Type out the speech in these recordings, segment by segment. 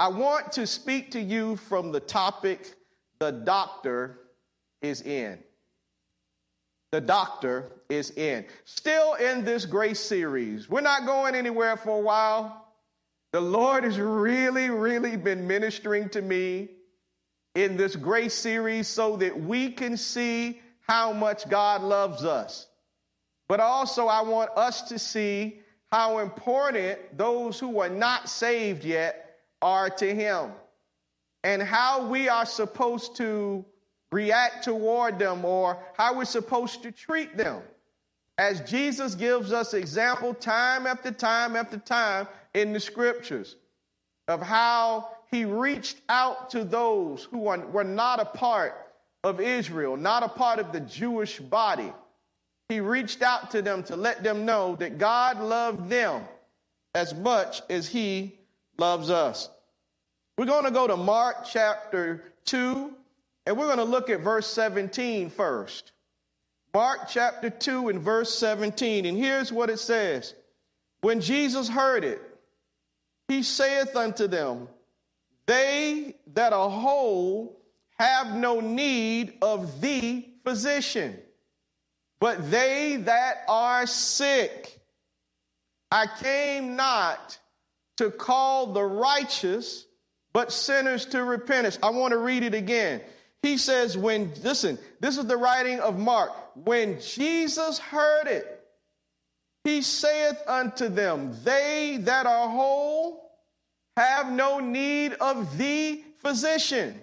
I want to speak to you from the topic the doctor is in. The doctor is in. Still in this grace series. We're not going anywhere for a while. The Lord has really, really been ministering to me in this grace series so that we can see how much God loves us. But also, I want us to see how important those who are not saved yet are to Him and how we are supposed to react toward them or how we're supposed to treat them. As Jesus gives us example time after time after time in the scriptures of how he reached out to those who were not a part of Israel, not a part of the Jewish body. He reached out to them to let them know that God loved them as much as he loves us. We're going to go to Mark chapter 2, and we're going to look at verse 17 first. Mark chapter 2 and verse 17. And here's what it says When Jesus heard it, he saith unto them, They that are whole have no need of thee, physician, but they that are sick. I came not to call the righteous, but sinners to repentance. I want to read it again. He says, when, listen, this is the writing of Mark. When Jesus heard it, he saith unto them, They that are whole have no need of thee, physician,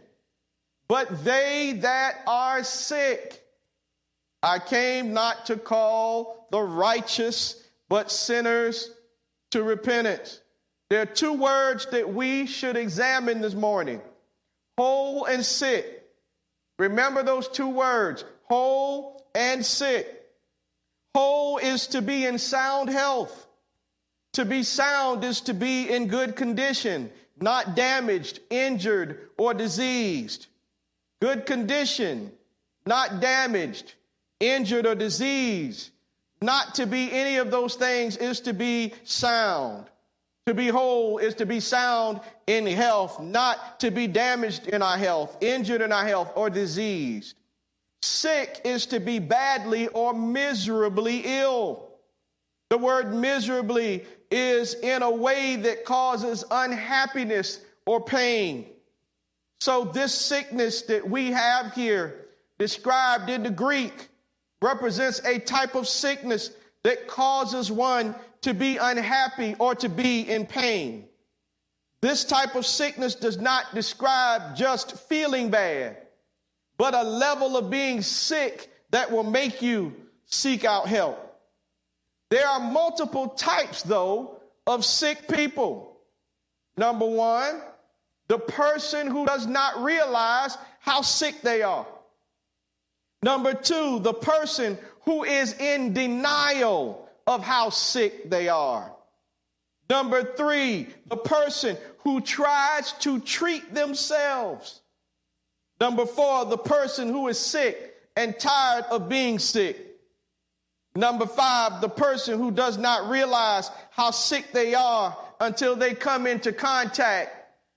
but they that are sick. I came not to call the righteous, but sinners to repentance. There are two words that we should examine this morning whole and sick. Remember those two words whole and sick. Whole is to be in sound health. To be sound is to be in good condition, not damaged, injured, or diseased. Good condition, not damaged, injured, or diseased. Not to be any of those things is to be sound. To be whole is to be sound in health, not to be damaged in our health, injured in our health, or diseased. Sick is to be badly or miserably ill. The word miserably is in a way that causes unhappiness or pain. So, this sickness that we have here, described in the Greek, represents a type of sickness that causes one to be unhappy or to be in pain. This type of sickness does not describe just feeling bad, but a level of being sick that will make you seek out help. There are multiple types, though, of sick people. Number one, the person who does not realize how sick they are. Number two, the person who is in denial of how sick they are. Number three, the person who tries to treat themselves. Number four, the person who is sick and tired of being sick. Number five, the person who does not realize how sick they are until they come into contact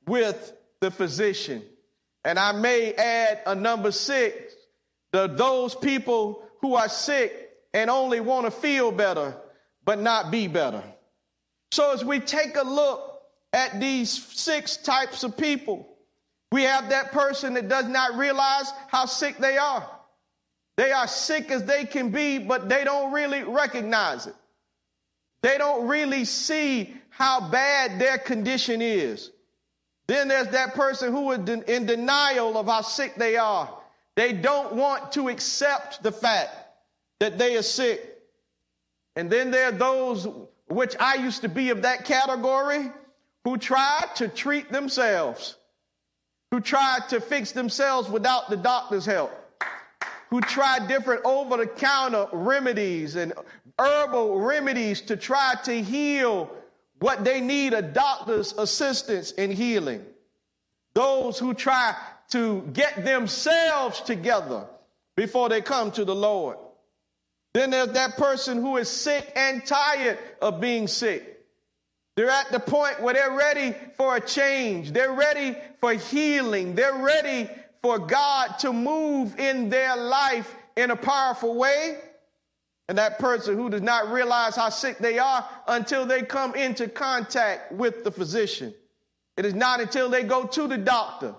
with the physician. And I may add a number six, the, those people who are sick and only want to feel better, but not be better. So, as we take a look at these six types of people, we have that person that does not realize how sick they are. They are sick as they can be, but they don't really recognize it. They don't really see how bad their condition is. Then there's that person who is in denial of how sick they are. They don't want to accept the fact that they are sick. And then there are those, which I used to be of that category, who try to treat themselves, who try to fix themselves without the doctor's help, who try different over the counter remedies and herbal remedies to try to heal what they need a doctor's assistance in healing. Those who try to get themselves together before they come to the Lord. Then there's that person who is sick and tired of being sick. They're at the point where they're ready for a change. They're ready for healing. They're ready for God to move in their life in a powerful way. And that person who does not realize how sick they are until they come into contact with the physician. It is not until they go to the doctor,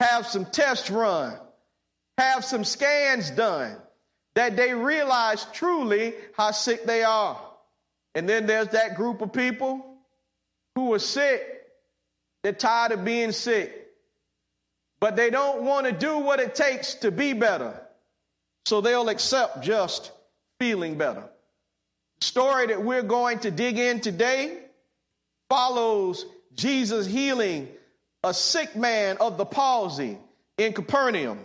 have some tests run, have some scans done, that they realize truly how sick they are. And then there's that group of people who are sick. They're tired of being sick, but they don't want to do what it takes to be better. So they'll accept just feeling better. The story that we're going to dig in today follows Jesus healing a sick man of the palsy in Capernaum.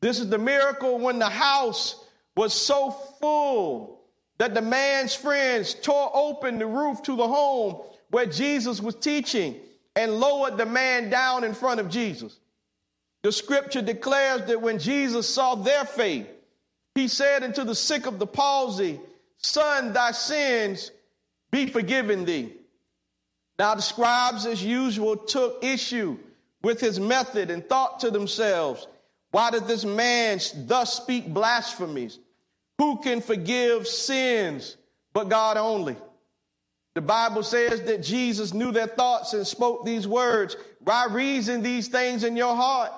This is the miracle when the house was so full that the man's friends tore open the roof to the home where Jesus was teaching and lowered the man down in front of Jesus. The scripture declares that when Jesus saw their faith, he said unto the sick of the palsy, Son, thy sins be forgiven thee. Now the scribes, as usual, took issue with his method and thought to themselves, Why does this man thus speak blasphemies? Who can forgive sins but God only? The Bible says that Jesus knew their thoughts and spoke these words. Why reason these things in your heart?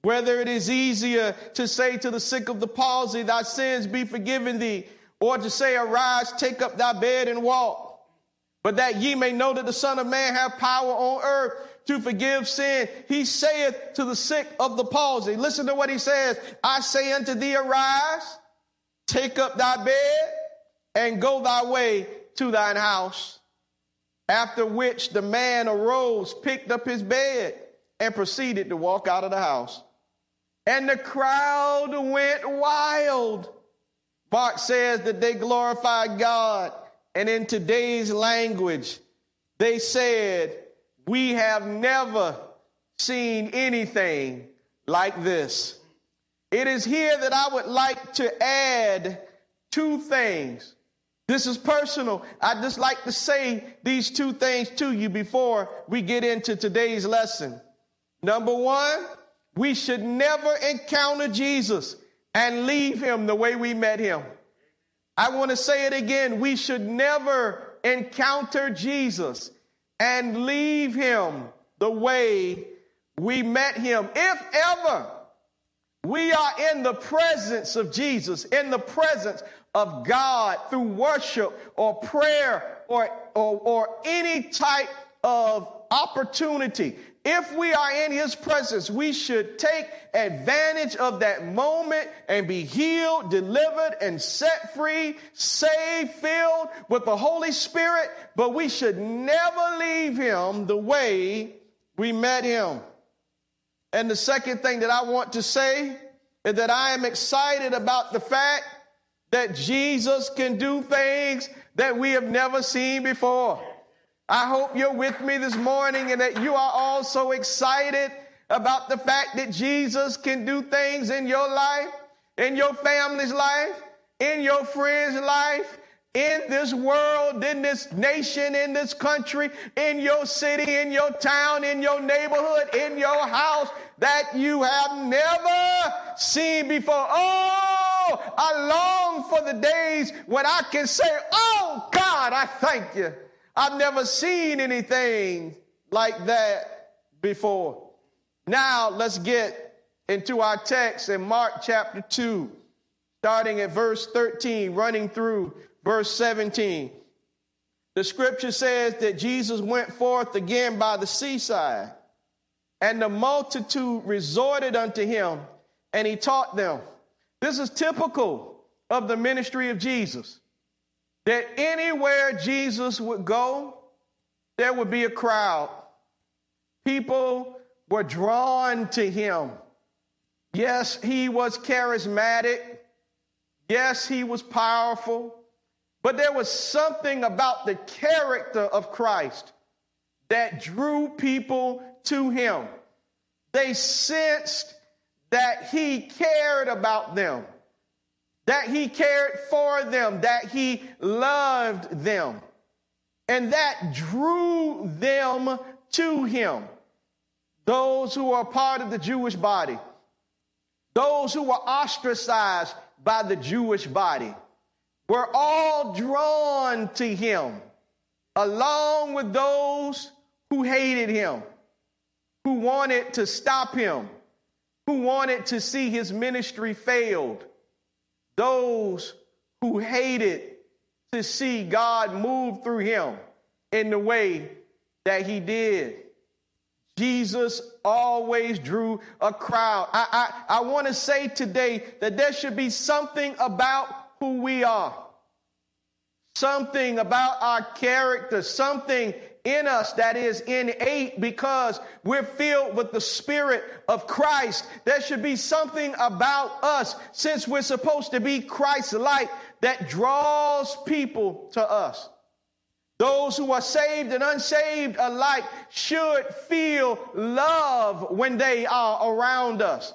Whether it is easier to say to the sick of the palsy, Thy sins be forgiven thee, or to say, Arise, take up thy bed and walk. But that ye may know that the Son of Man hath power on earth to forgive sin. He saith to the sick of the palsy, listen to what he says. I say unto thee, arise, take up thy bed, and go thy way to thine house. After which the man arose, picked up his bed, and proceeded to walk out of the house. And the crowd went wild. Mark says that they glorified God. And in today's language, they said, We have never seen anything like this. It is here that I would like to add two things. This is personal. I just like to say these two things to you before we get into today's lesson. Number one, we should never encounter Jesus and leave him the way we met him. I want to say it again. We should never encounter Jesus and leave him the way we met him. If ever we are in the presence of Jesus, in the presence of God through worship or prayer or, or, or any type of opportunity if we are in his presence, we should take advantage of that moment and be healed, delivered, and set free, saved, filled with the Holy Spirit. But we should never leave him the way we met him. And the second thing that I want to say is that I am excited about the fact that Jesus can do things that we have never seen before. I hope you're with me this morning and that you are all so excited about the fact that Jesus can do things in your life, in your family's life, in your friend's life, in this world, in this nation, in this country, in your city, in your town, in your neighborhood, in your house that you have never seen before. Oh, I long for the days when I can say, Oh God, I thank you I've never seen anything like that before. Now let's get into our text in Mark chapter 2, starting at verse 13, running through verse 17. The scripture says that Jesus went forth again by the seaside, and the multitude resorted unto him, and he taught them. This is typical of the ministry of Jesus that anywhere Jesus would go, there would be a crowd. People were drawn to him. Yes, he was charismatic. Yes, he was powerful. But there was something about the character of Christ that drew people to him. They sensed that he cared about them that he cared for them, that he loved them. And that drew them to him. Those who are part of the Jewish body, those who were ostracized by the Jewish body, were all drawn to him, along with those who hated him, who wanted to stop him, who wanted to see his ministry failed, those who hated to see God move through him in the way that he did. Jesus always drew a crowd. I, I, I want to say today that there should be something about who we are, something about our character, something in us that is innate because we're filled with the Spirit of Christ. There should be something about us, since we're supposed to be Christ like, that draws people to us. Those who are saved and unsaved alike should feel love when they are around us.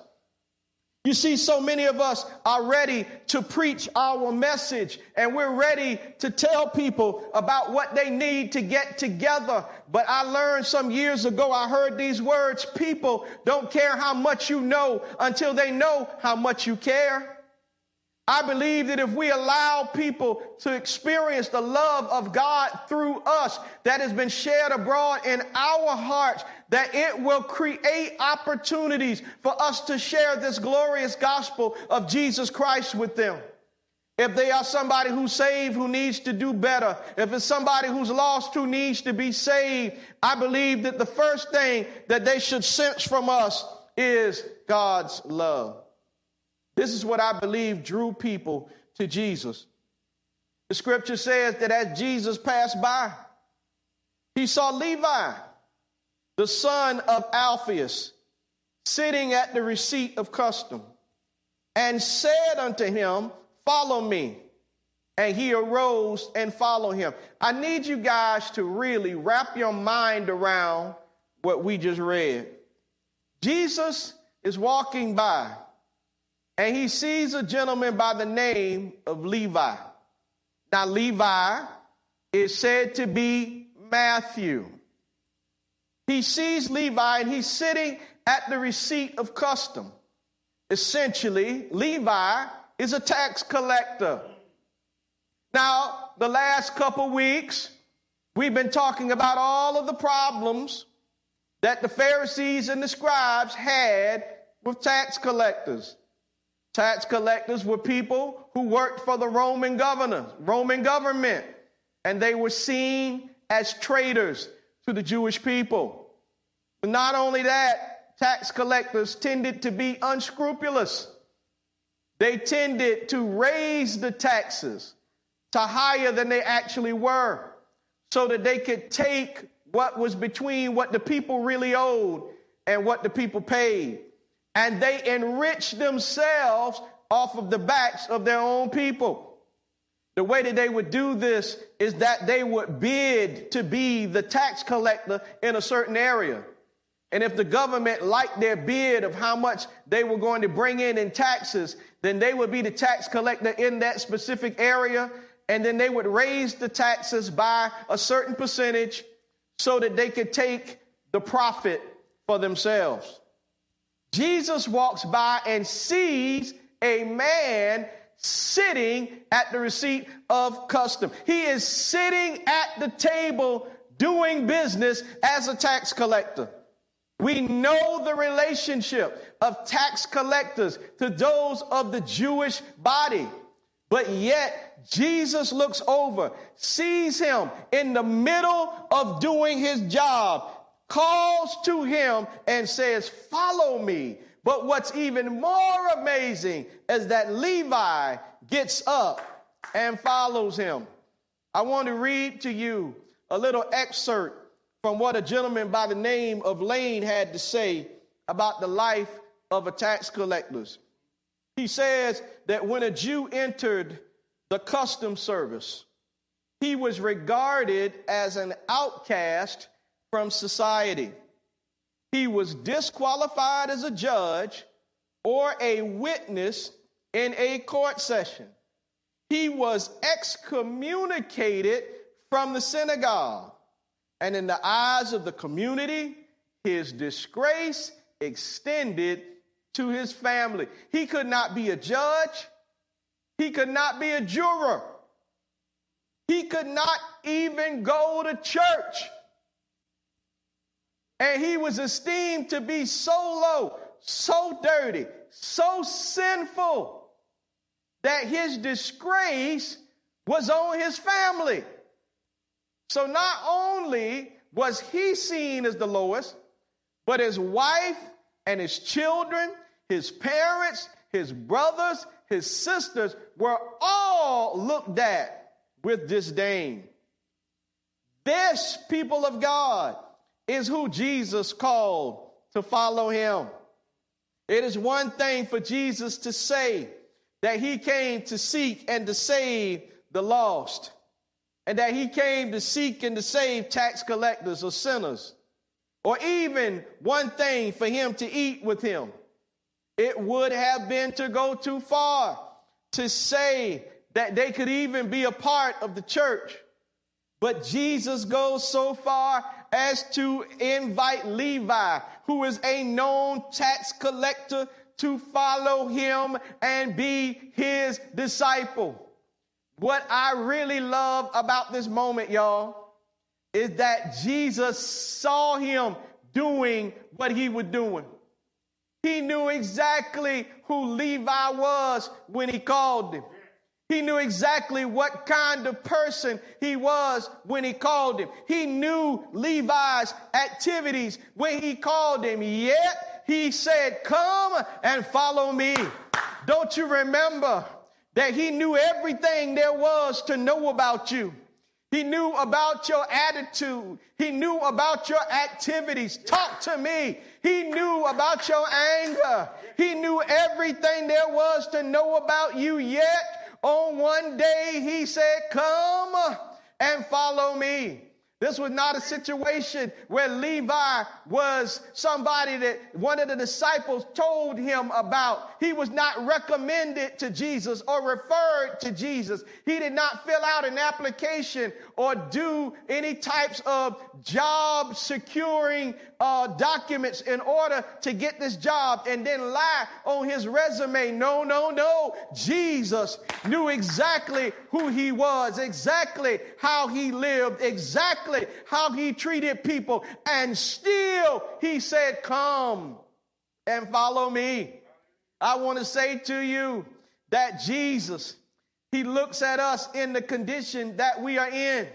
You see, so many of us are ready to preach our message and we're ready to tell people about what they need to get together. But I learned some years ago, I heard these words people don't care how much you know until they know how much you care. I believe that if we allow people to experience the love of God through us that has been shared abroad in our hearts, that it will create opportunities for us to share this glorious gospel of Jesus Christ with them. If they are somebody who's saved who needs to do better, if it's somebody who's lost who needs to be saved, I believe that the first thing that they should sense from us is God's love. This is what I believe drew people to Jesus. The scripture says that as Jesus passed by, he saw Levi, the son of Alphaeus, sitting at the receipt of custom, and said unto him, Follow me. And he arose and followed him. I need you guys to really wrap your mind around what we just read. Jesus is walking by and he sees a gentleman by the name of Levi. Now, Levi is said to be Matthew. He sees Levi and he's sitting at the receipt of custom. Essentially, Levi is a tax collector. Now, the last couple weeks, we've been talking about all of the problems that the Pharisees and the scribes had with tax collectors. Tax collectors were people who worked for the Roman governor, Roman government, and they were seen as traitors to the Jewish people. But not only that, tax collectors tended to be unscrupulous. They tended to raise the taxes to higher than they actually were so that they could take what was between what the people really owed and what the people paid and they enrich themselves off of the backs of their own people. The way that they would do this is that they would bid to be the tax collector in a certain area. And if the government liked their bid of how much they were going to bring in in taxes, then they would be the tax collector in that specific area. And then they would raise the taxes by a certain percentage so that they could take the profit for themselves. Jesus walks by and sees a man sitting at the receipt of custom. He is sitting at the table doing business as a tax collector. We know the relationship of tax collectors to those of the Jewish body. But yet, Jesus looks over, sees him in the middle of doing his job, calls to him and says, Follow me. But what's even more amazing is that Levi gets up and follows him. I want to read to you a little excerpt from what a gentleman by the name of Lane had to say about the life of a tax collector. He says that when a Jew entered the custom service, he was regarded as an outcast from society. He was disqualified as a judge or a witness in a court session. He was excommunicated from the synagogue. And in the eyes of the community, his disgrace extended to his family. He could not be a judge, he could not be a juror, he could not even go to church. And he was esteemed to be so low, so dirty, so sinful that his disgrace was on his family. So not only was he seen as the lowest, but his wife and his children, his parents, his brothers, his sisters were all looked at with disdain. This people of God is who Jesus called to follow him. It is one thing for Jesus to say that he came to seek and to save the lost and that he came to seek and to save tax collectors or sinners, or even one thing for him to eat with him. It would have been to go too far to say that they could even be a part of the church. But Jesus goes so far as to invite Levi, who is a known tax collector, to follow him and be his disciple. What I really love about this moment, y'all, is that Jesus saw him doing what he was doing. He knew exactly who Levi was when he called him. He knew exactly what kind of person he was when he called him. He knew Levi's activities when he called him. Yet he said, Come and follow me. Don't you remember that he knew everything there was to know about you. He knew about your attitude. He knew about your activities. Talk to me. He knew about your anger. He knew everything there was to know about you. Yet, on one day, he said, Come and follow me. This was not a situation where Levi was somebody that one of the disciples told him about. He was not recommended to Jesus or referred to Jesus. He did not fill out an application or do any types of job securing uh, documents in order to get this job and then lie on his resume. No, no, no. Jesus knew exactly who he was, exactly how he lived, exactly how he treated people. And still he said, Come and follow me. I want to say to you that Jesus, he looks at us in the condition that we are in.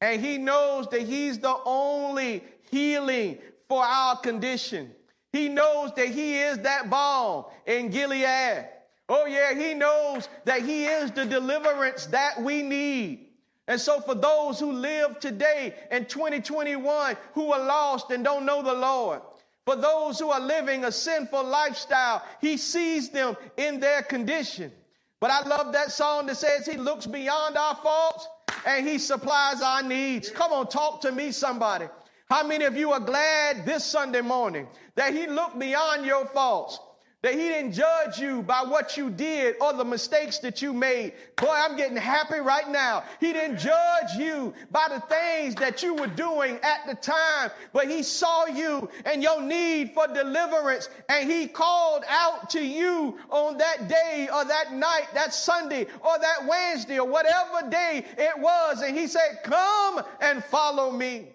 And he knows that he's the only healing for our condition. He knows that He is that balm in Gilead. Oh, yeah, He knows that He is the deliverance that we need. And so, for those who live today in 2021 who are lost and don't know the Lord, for those who are living a sinful lifestyle, He sees them in their condition. But I love that song that says He looks beyond our faults and He supplies our needs. Come on, talk to me, somebody. How many of you are glad this Sunday morning that He looked beyond your faults? That he didn't judge you by what you did or the mistakes that you made. Boy, I'm getting happy right now. He didn't judge you by the things that you were doing at the time, but he saw you and your need for deliverance and he called out to you on that day or that night, that Sunday or that Wednesday or whatever day it was. And he said, come and follow me.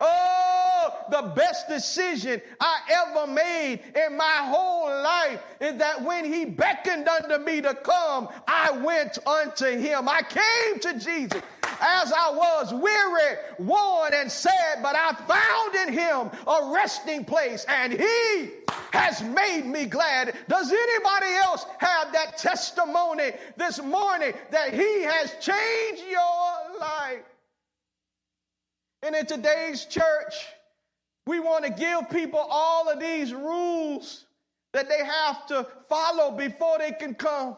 Oh, the best decision I ever made in my whole life is that when he beckoned unto me to come, I went unto him. I came to Jesus as I was weary, worn, and sad, but I found in him a resting place, and he has made me glad. Does anybody else have that testimony this morning that he has changed your life? And in today's church, we want to give people all of these rules that they have to follow before they can come.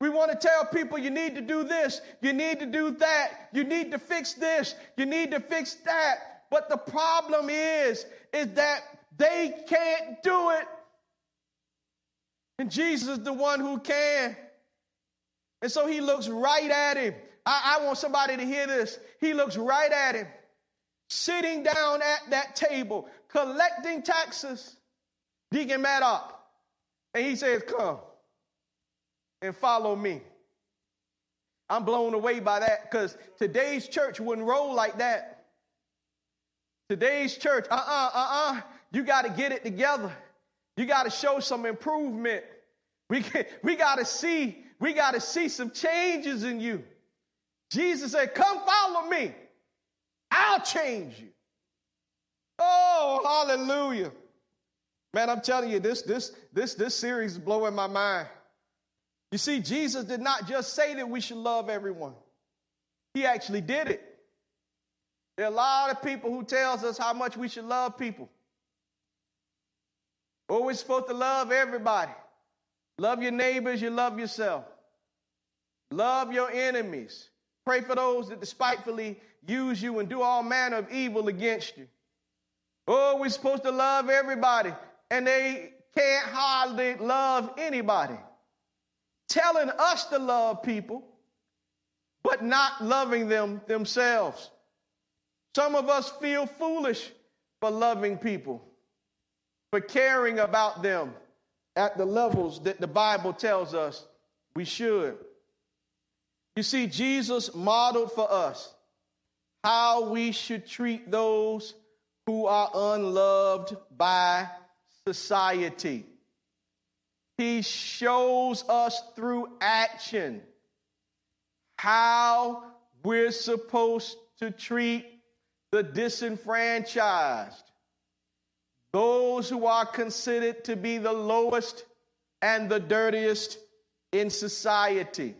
We want to tell people you need to do this, you need to do that, you need to fix this, you need to fix that. But the problem is, is that they can't do it. And Jesus is the one who can. And so he looks right at him I, I want somebody to hear this. He looks right at him, sitting down at that table, collecting taxes. Deacon Maddox. And he says, Come and follow me. I'm blown away by that because today's church wouldn't roll like that. Today's church, uh uh-uh, uh, uh-uh. You got to get it together. You got to show some improvement. We, we got to see, we got to see some changes in you. Jesus said, Come follow me. I'll change you. Oh, hallelujah. Man, I'm telling you, this, this, this, this series is blowing my mind. You see, Jesus did not just say that we should love everyone. He actually did it. There are a lot of people who tells us how much we should love people. Oh, we're supposed to love everybody. Love your neighbors, you love yourself. Love your enemies. Pray for those that despitefully use you and do all manner of evil against you. Oh, we're supposed to love everybody and they can't hardly love anybody. Telling us to love people, but not loving them themselves. Some of us feel foolish for loving people, for caring about them at the levels that the Bible tells us we should. You see, Jesus modeled for us how we should treat those who are unloved by society. He shows us through action how we're supposed to treat the disenfranchised, those who are considered to be the lowest and the dirtiest in society.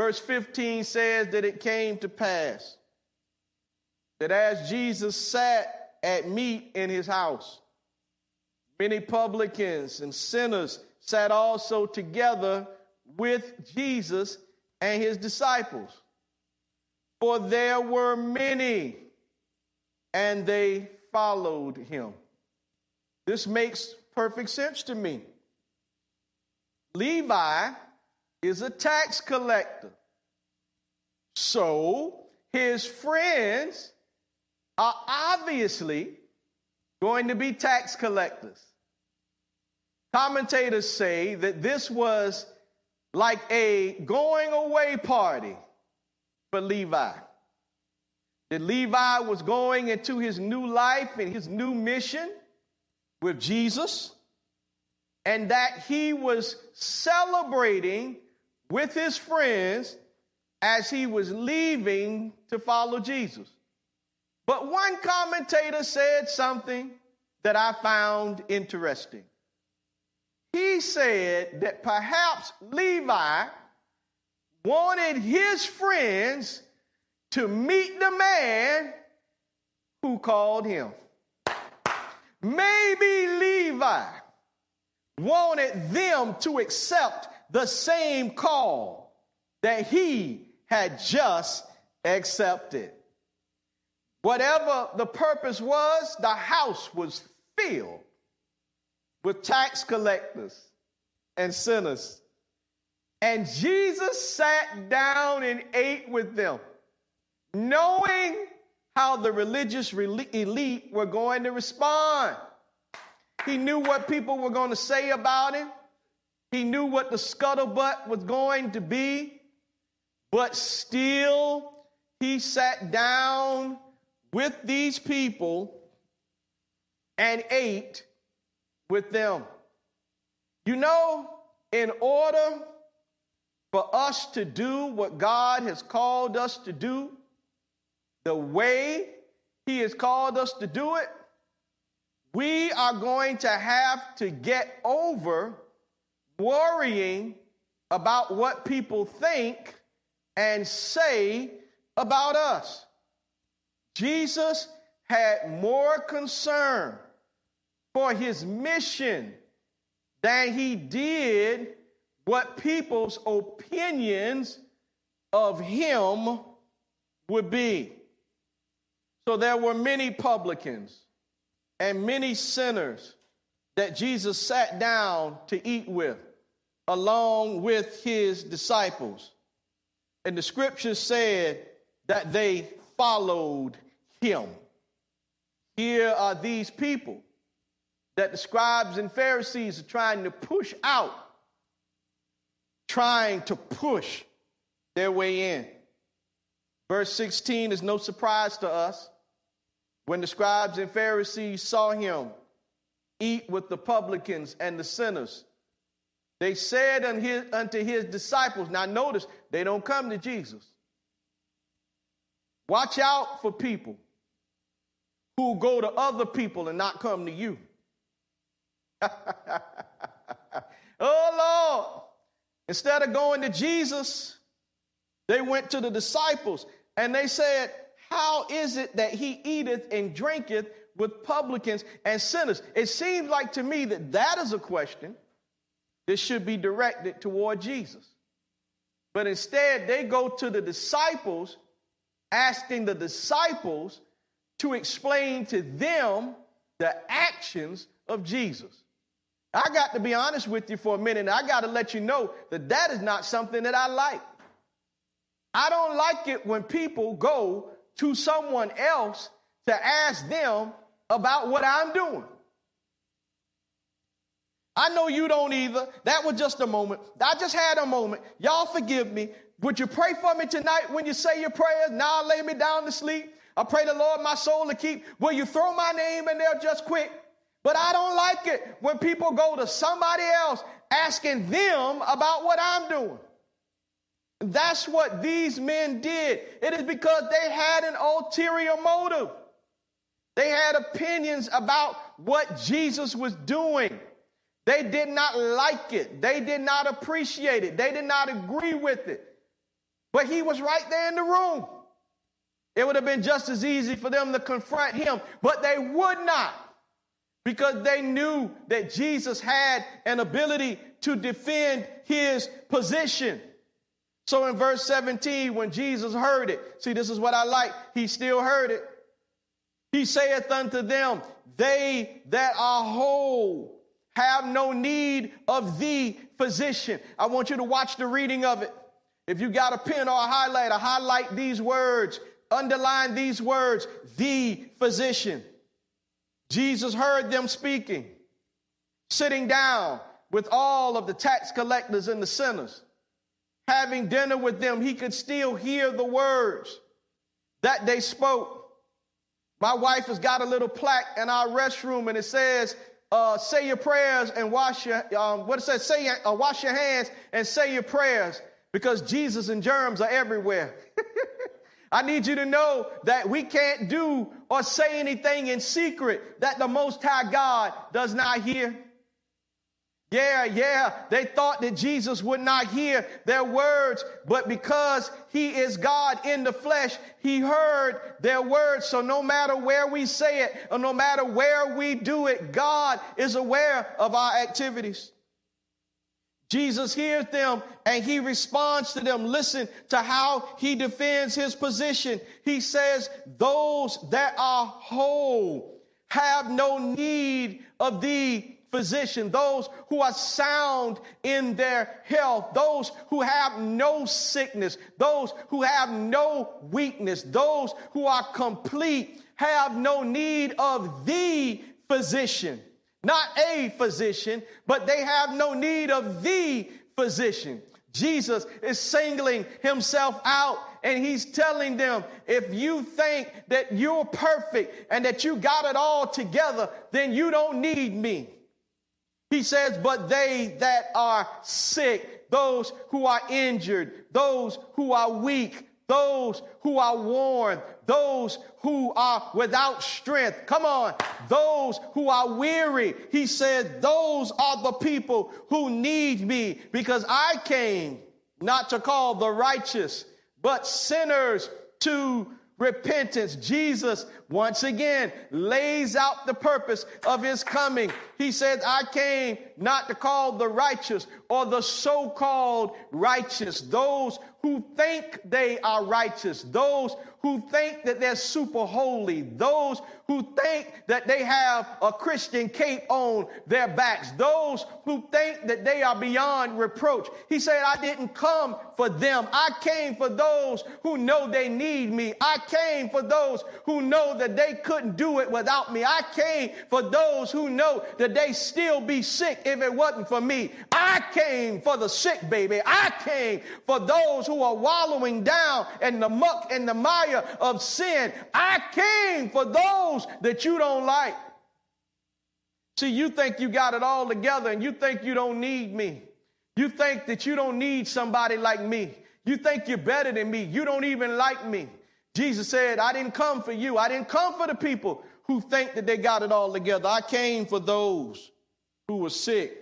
Verse 15 says that it came to pass that as Jesus sat at meat in his house, Many publicans and sinners sat also together with Jesus and his disciples. For there were many, and they followed him. This makes perfect sense to me. Levi is a tax collector. So his friends are obviously going to be tax collectors. Commentators say that this was like a going away party for Levi. That Levi was going into his new life and his new mission with Jesus, and that he was celebrating with his friends as he was leaving to follow Jesus. But one commentator said something that I found interesting he said that perhaps Levi wanted his friends to meet the man who called him. Maybe Levi wanted them to accept the same call that he had just accepted. Whatever the purpose was, the house was filled with tax collectors and sinners. And Jesus sat down and ate with them, knowing how the religious elite were going to respond. He knew what people were going to say about him. He knew what the scuttlebutt was going to be. But still, he sat down with these people and ate with them. You know, in order for us to do what God has called us to do, the way He has called us to do it, we are going to have to get over worrying about what people think and say about us. Jesus had more concern for his mission than he did what people's opinions of him would be. So there were many publicans and many sinners that Jesus sat down to eat with, along with his disciples. And the scripture said that they followed him. Here are these people that the scribes and Pharisees are trying to push out, trying to push their way in. Verse 16 is no surprise to us. When the scribes and Pharisees saw him eat with the publicans and the sinners, they said unto his disciples, now notice, they don't come to Jesus. Watch out for people who go to other people and not come to you. oh, Lord. Instead of going to Jesus, they went to the disciples and they said, How is it that he eateth and drinketh with publicans and sinners? It seems like to me that that is a question that should be directed toward Jesus. But instead, they go to the disciples, asking the disciples to explain to them the actions of Jesus. I got to be honest with you for a minute. I got to let you know that that is not something that I like. I don't like it when people go to someone else to ask them about what I'm doing. I know you don't either. That was just a moment. I just had a moment. Y'all forgive me. Would you pray for me tonight when you say your prayers? Now lay me down to sleep. I pray the Lord my soul to keep. Will you throw my name in there just quick? But I don't like it when people go to somebody else asking them about what I'm doing. That's what these men did. It is because they had an ulterior motive. They had opinions about what Jesus was doing. They did not like it. They did not appreciate it. They did not agree with it. But he was right there in the room. It would have been just as easy for them to confront him, but they would not because they knew that Jesus had an ability to defend his position. So in verse 17, when Jesus heard it, see, this is what I like. He still heard it. He saith unto them, They that are whole have no need of the physician. I want you to watch the reading of it. If you got a pen or a highlighter, highlight these words underline these words the physician. Jesus heard them speaking, sitting down with all of the tax collectors and the sinners. Having dinner with them, he could still hear the words that they spoke. My wife has got a little plaque in our restroom and it says, uh, say your prayers and wash your, um, what it says, say, uh, wash your hands and say your prayers because Jesus and germs are everywhere. I need you to know that we can't do or say anything in secret that the Most High God does not hear. Yeah, yeah, they thought that Jesus would not hear their words, but because he is God in the flesh, he heard their words. So no matter where we say it or no matter where we do it, God is aware of our activities. Jesus hears them and he responds to them. Listen to how he defends his position. He says, Those that are whole have no need of the physician, those who are sound in their health, those who have no sickness, those who have no weakness, those who are complete have no need of the physician. Not a physician, but they have no need of the physician. Jesus is singling himself out and he's telling them, if you think that you're perfect and that you got it all together, then you don't need me. He says, but they that are sick, those who are injured, those who are weak, those who are worn, those who are without strength. Come on, those who are weary. He said, Those are the people who need me because I came not to call the righteous, but sinners to repentance. Jesus, once again, lays out the purpose of his coming. He said, I came not to call the righteous or the so called righteous, those who think they are righteous, those who think that they're super holy, those who think that they have a Christian cape on their backs, those who think that they are beyond reproach. He said, I didn't come for them. I came for those who know they need me. I came for those who know that they couldn't do it without me. I came for those who know that they still be sick if it wasn't for me. I came for the sick, baby. I came for those who are wallowing down in the muck and the mire of sin. I came for those that you don't like. See, you think you got it all together and you think you don't need me. You think that you don't need somebody like me. You think you're better than me. You don't even like me. Jesus said, I didn't come for you. I didn't come for the people who think that they got it all together. I came for those who were sick.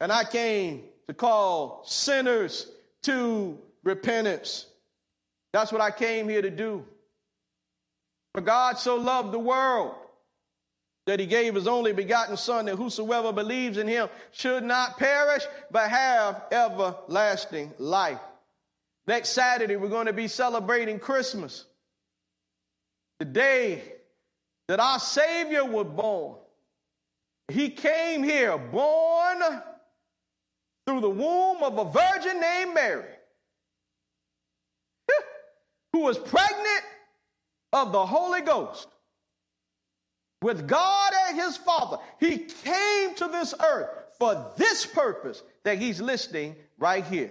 And I came to call sinners to repentance. That's what I came here to do. For God so loved the world that he gave his only begotten Son, that whosoever believes in him should not perish, but have everlasting life. Next Saturday, we're going to be celebrating Christmas, the day that our Savior was born. He came here born through the womb of a virgin named Mary, who was pregnant of the Holy Ghost with God and his Father. He came to this earth for this purpose that he's listing right here.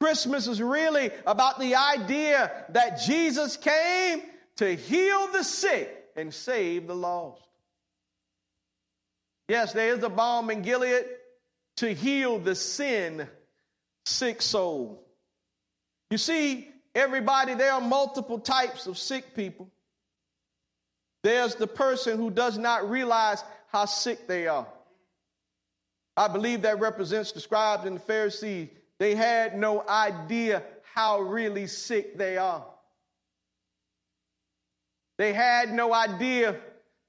Christmas is really about the idea that Jesus came to heal the sick and save the lost. Yes, there is a balm in Gilead to heal the sin sick soul. You see, everybody, there are multiple types of sick people. There's the person who does not realize how sick they are. I believe that represents the scribes and the Pharisees. They had no idea how really sick they are. They had no idea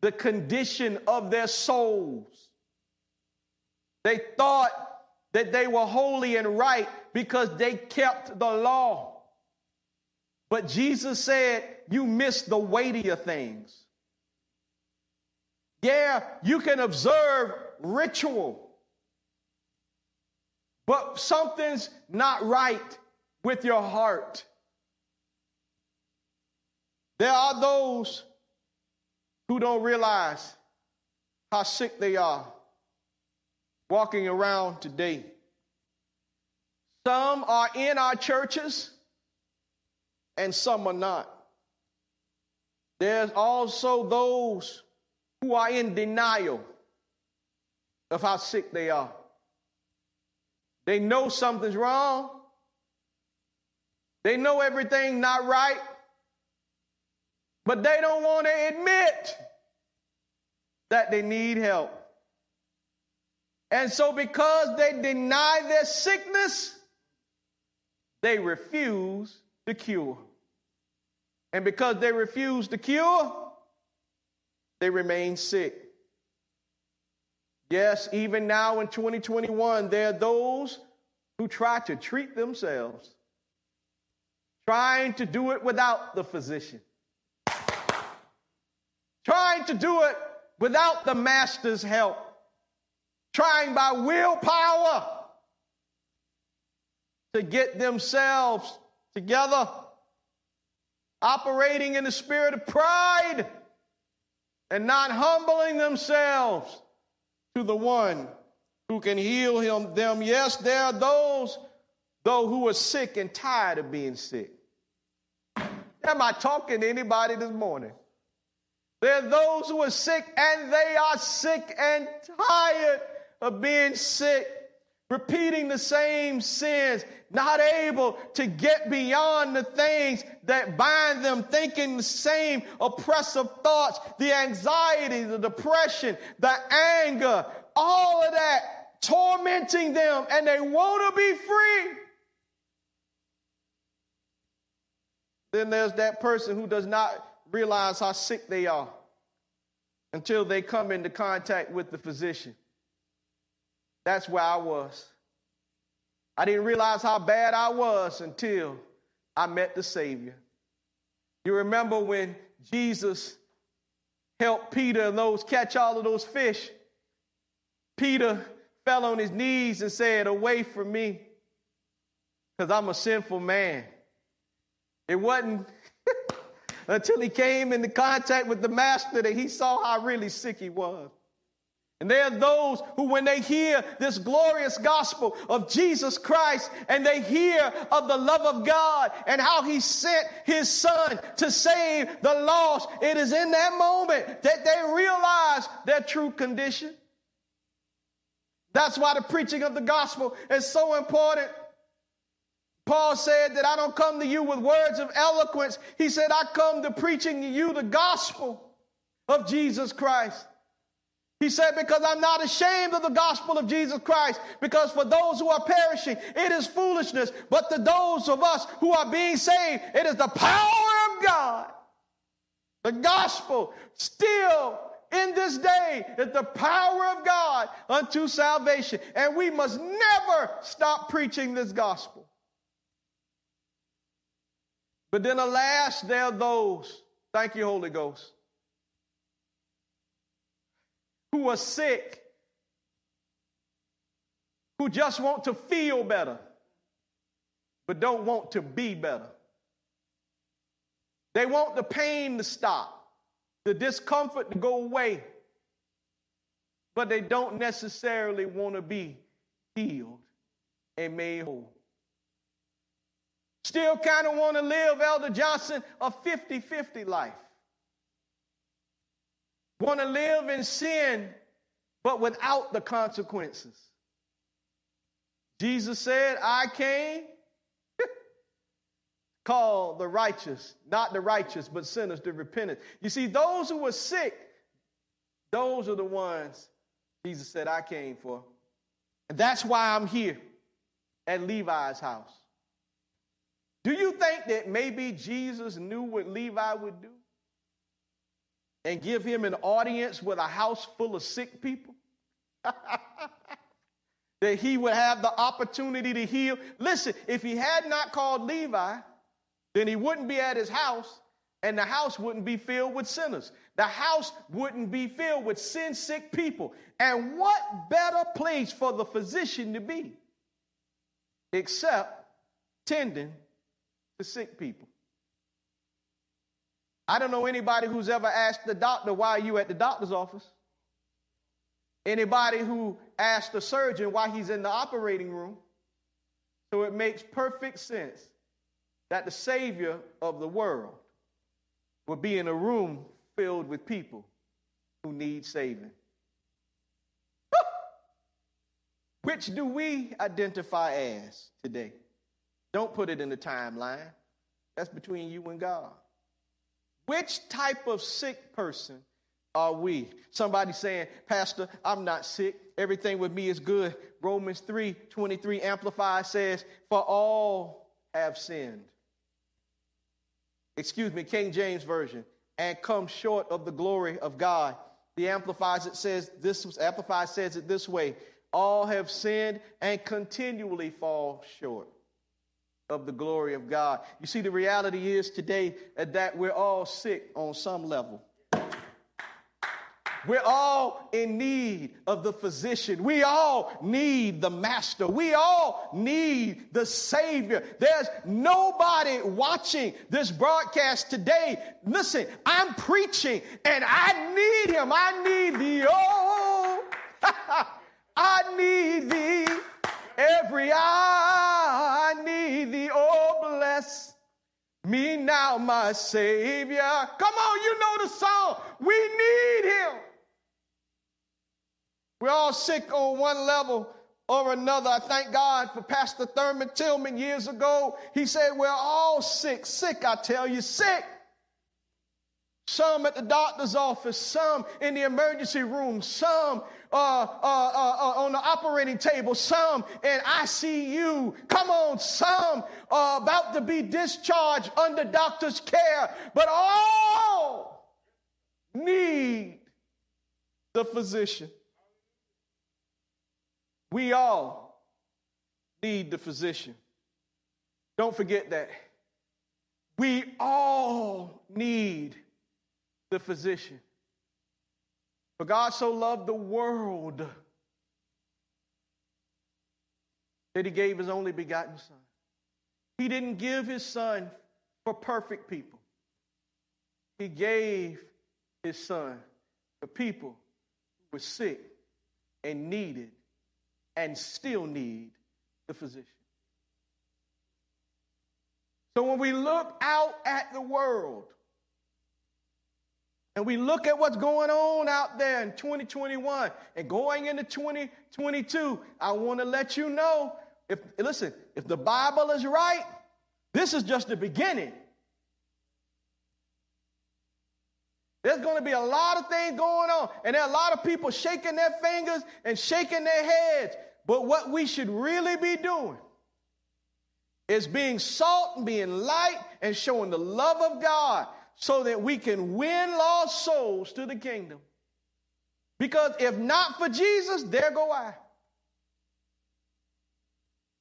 the condition of their souls. They thought that they were holy and right because they kept the law. But Jesus said, You miss the weightier things. Yeah, you can observe ritual, but something's not right with your heart. There are those who don't realize how sick they are walking around today. Some are in our churches and some are not. There's also those who are in denial of how sick they are. They know something's wrong. They know everything not right, but they don't want to admit that they need help. And so, because they deny their sickness, they refuse the cure. And because they refuse the cure, they remain sick. Yes, even now in 2021, there are those who try to treat themselves, trying to do it without the physician, trying to do it without the master's help, trying by willpower to get themselves together, operating in the spirit of pride and not humbling themselves to the one who can heal him, them. Yes, there are those, though, who are sick and tired of being sick. Am I talking to anybody this morning? There are those who are sick and they are sick and tired of being sick repeating the same sins, not able to get beyond the things that bind them, thinking the same oppressive thoughts, the anxiety, the depression, the anger, all of that tormenting them, and they want to be free. Then there's that person who does not realize how sick they are until they come into contact with the physician. That's where I was. I didn't realize how bad I was until I met the Savior. You remember when Jesus helped Peter and those catch all of those fish? Peter fell on his knees and said, Away from me, because I'm a sinful man. It wasn't until he came into contact with the master that he saw how really sick he was. And they are those who, when they hear this glorious gospel of Jesus Christ and they hear of the love of God and how He sent His Son to save the lost, it is in that moment that they realize their true condition. That's why the preaching of the gospel is so important. Paul said that I don't come to you with words of eloquence. He said, I come to preaching to you the gospel of Jesus Christ. He said, Because I'm not ashamed of the gospel of Jesus Christ, because for those who are perishing, it is foolishness, but to those of us who are being saved, it is the power of God. The gospel still in this day is the power of God unto salvation. And we must never stop preaching this gospel. But then, alas, there are those, thank you, Holy Ghost, who are sick, who just want to feel better, but don't want to be better. They want the pain to stop, the discomfort to go away, but they don't necessarily want to be healed and made whole. Still kind of want to live, Elder Johnson, a 50 50 life. Want to live in sin, but without the consequences. Jesus said, I came call the righteous, not the righteous, but sinners to repentance. You see, those who were sick, those are the ones Jesus said, I came for. And that's why I'm here at Levi's house. Do you think that maybe Jesus knew what Levi would do? And give him an audience with a house full of sick people? that he would have the opportunity to heal. Listen, if he had not called Levi, then he wouldn't be at his house, and the house wouldn't be filled with sinners. The house wouldn't be filled with sin sick people. And what better place for the physician to be except tending to sick people. I don't know anybody who's ever asked the doctor, why are you at the doctor's office? Anybody who asked the surgeon why he's in the operating room. So it makes perfect sense that the Savior of the world would be in a room filled with people who need saving. Which do we identify as today? Don't put it in the timeline. That's between you and God. Which type of sick person are we? Somebody saying, Pastor, I'm not sick. Everything with me is good. Romans 3 23 Amplified says, For all have sinned. Excuse me, King James Version, and come short of the glory of God. The Amplifies it says this Amplified says it this way: all have sinned and continually fall short of the glory of God. You see, the reality is today uh, that we're all sick on some level. We're all in need of the physician. We all need the master. We all need the savior. There's nobody watching this broadcast today. Listen, I'm preaching and I need him. I need the oh, I need thee every hour. Need thee. Oh, bless me now, my Savior. Come on, you know the song. We need him. We're all sick on one level or another. I thank God for Pastor Thurman Tillman years ago. He said, We're all sick. Sick, I tell you, sick. Some at the doctor's office, some in the emergency room, some uh, uh, uh, uh on the operating table, some in ICU. Come on, some are about to be discharged under doctor's care, but all need the physician. We all need the physician. Don't forget that. We all need the physician. For God so loved the world that he gave his only begotten son. He didn't give his son for perfect people. He gave his son for people who were sick and needed and still need the physician. So when we look out at the world and we look at what's going on out there in 2021 and going into 2022, I want to let you know if listen, if the Bible is right, this is just the beginning. There's going to be a lot of things going on, and there are a lot of people shaking their fingers and shaking their heads. But what we should really be doing is being salt and being light and showing the love of God so that we can win lost souls to the kingdom. Because if not for Jesus, there go I.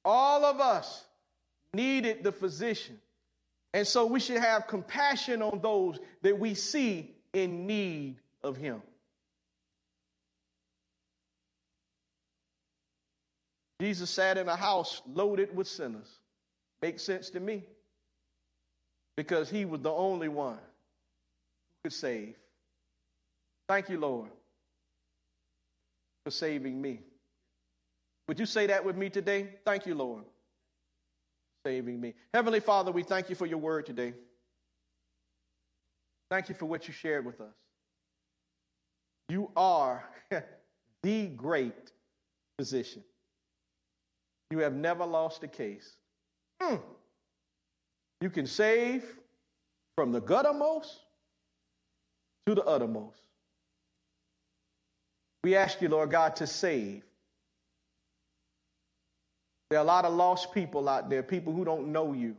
All of us needed the physician. And so we should have compassion on those that we see in need of him. Jesus sat in a house loaded with sinners. Makes sense to me. Because he was the only one who could save. Thank you, Lord, for saving me. Would you say that with me today? Thank you, Lord, saving me. Heavenly Father, we thank you for your word today. Thank you for what you shared with us. You are the great physician. You have never lost a case. Mm. You can save from the guttermost to the uttermost. We ask you, Lord God, to save. There are a lot of lost people out there, people who don't know you.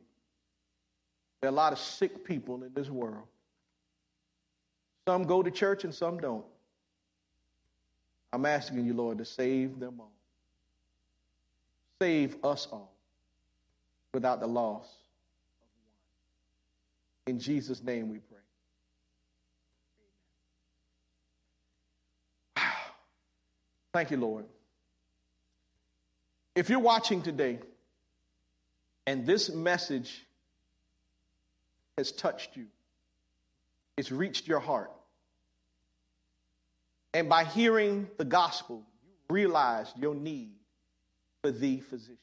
There are a lot of sick people in this world. Some go to church and some don't. I'm asking you, Lord, to save them all. Save us all without the loss. In Jesus' name we pray. Thank you, Lord. If you're watching today and this message has touched you, it's reached your heart. And by hearing the gospel, you realized your need for the physician.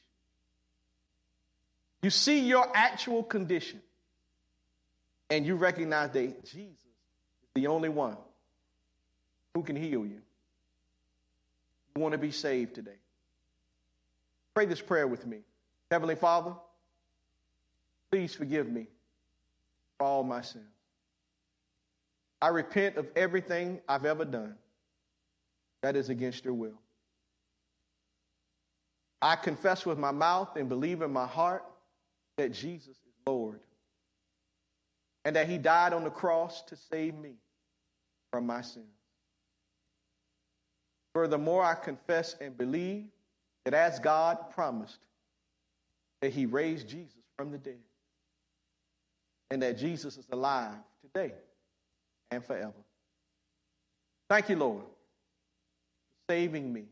You see your actual condition, and you recognize that Jesus is the only one who can heal you. You want to be saved today. Pray this prayer with me. Heavenly Father, please forgive me for all my sins. I repent of everything I've ever done that is against your will. I confess with my mouth and believe in my heart that Jesus is Lord and that he died on the cross to save me from my sins. Furthermore, I confess and believe that as God promised, that he raised Jesus from the dead and that Jesus is alive today and forever. Thank you, Lord, for saving me.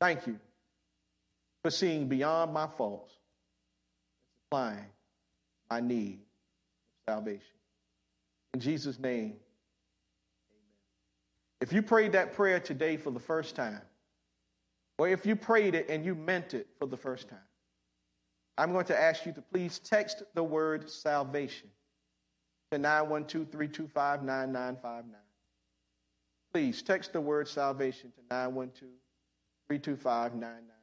Thank you for seeing beyond my faults and supplying my need salvation. In Jesus' name, amen. If you prayed that prayer today for the first time, or if you prayed it and you meant it for the first time, I'm going to ask you to please text the word salvation to 912 325 9959. Please text the word salvation to 912 325 9959.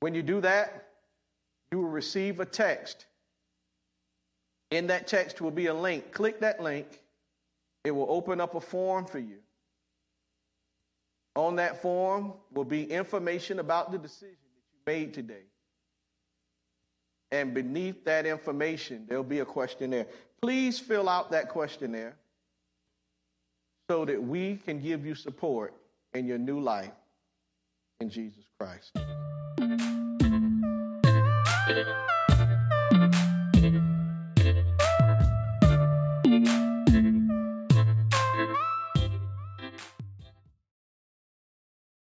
When you do that, you will receive a text. In that text will be a link. Click that link, it will open up a form for you. On that form will be information about the decision that you made today. And beneath that information, there'll be a questionnaire. Please fill out that questionnaire so that we can give you support in your new life in Jesus Christ.